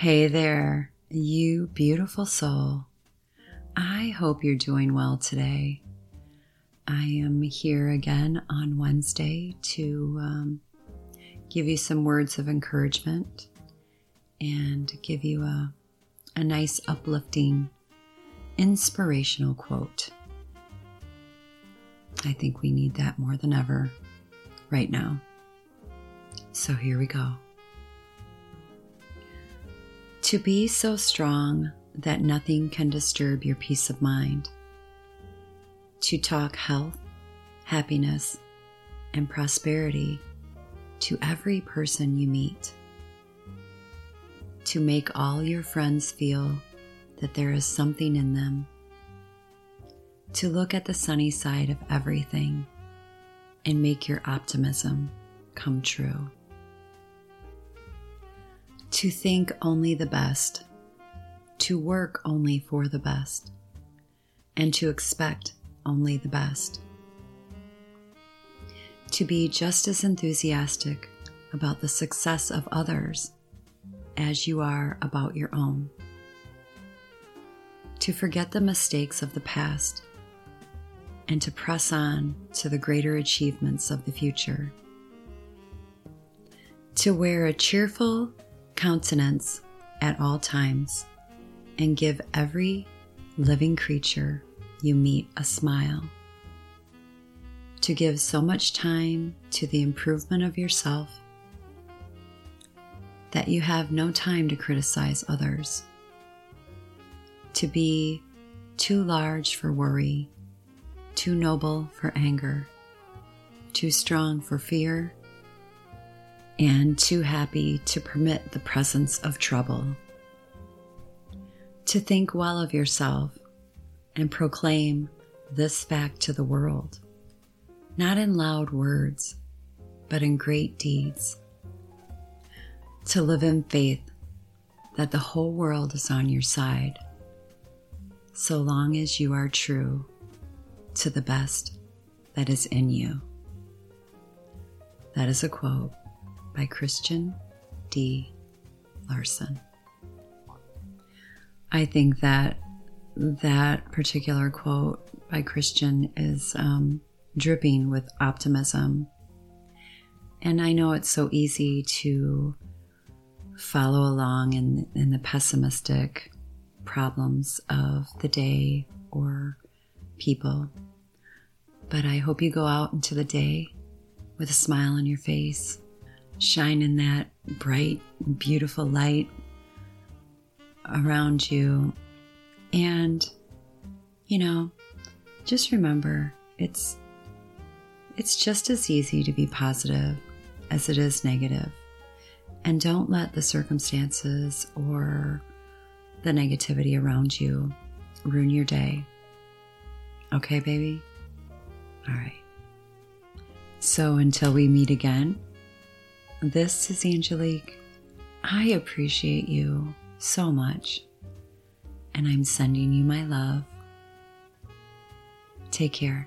Hey there, you beautiful soul. I hope you're doing well today. I am here again on Wednesday to um, give you some words of encouragement and give you a, a nice, uplifting, inspirational quote. I think we need that more than ever right now. So here we go. To be so strong that nothing can disturb your peace of mind. To talk health, happiness, and prosperity to every person you meet. To make all your friends feel that there is something in them. To look at the sunny side of everything and make your optimism come true to think only the best, to work only for the best, and to expect only the best. To be just as enthusiastic about the success of others as you are about your own. To forget the mistakes of the past and to press on to the greater achievements of the future. To wear a cheerful countenance at all times and give every living creature you meet a smile. To give so much time to the improvement of yourself that you have no time to criticize others. To be too large for worry, too noble for anger, too strong for fear, and too happy to permit the presence of trouble. To think well of yourself and proclaim this fact to the world, not in loud words, but in great deeds. To live in faith that the whole world is on your side, so long as you are true to the best that is in you. That is a quote by Christian D. Larson. I think that that particular quote by Christian is um, dripping with optimism. And I know it's so easy to follow along in, in the pessimistic problems of the day or people. But I hope you go out into the day with a smile on your face shine in that bright, beautiful light around you. And, you know, just remember it's it's just as easy to be positive as it is negative. And don't let the circumstances or the negativity around you ruin your day. Okay, baby? All right. So until we meet again, this is Angelique. I appreciate you so much, and I'm sending you my love. Take care.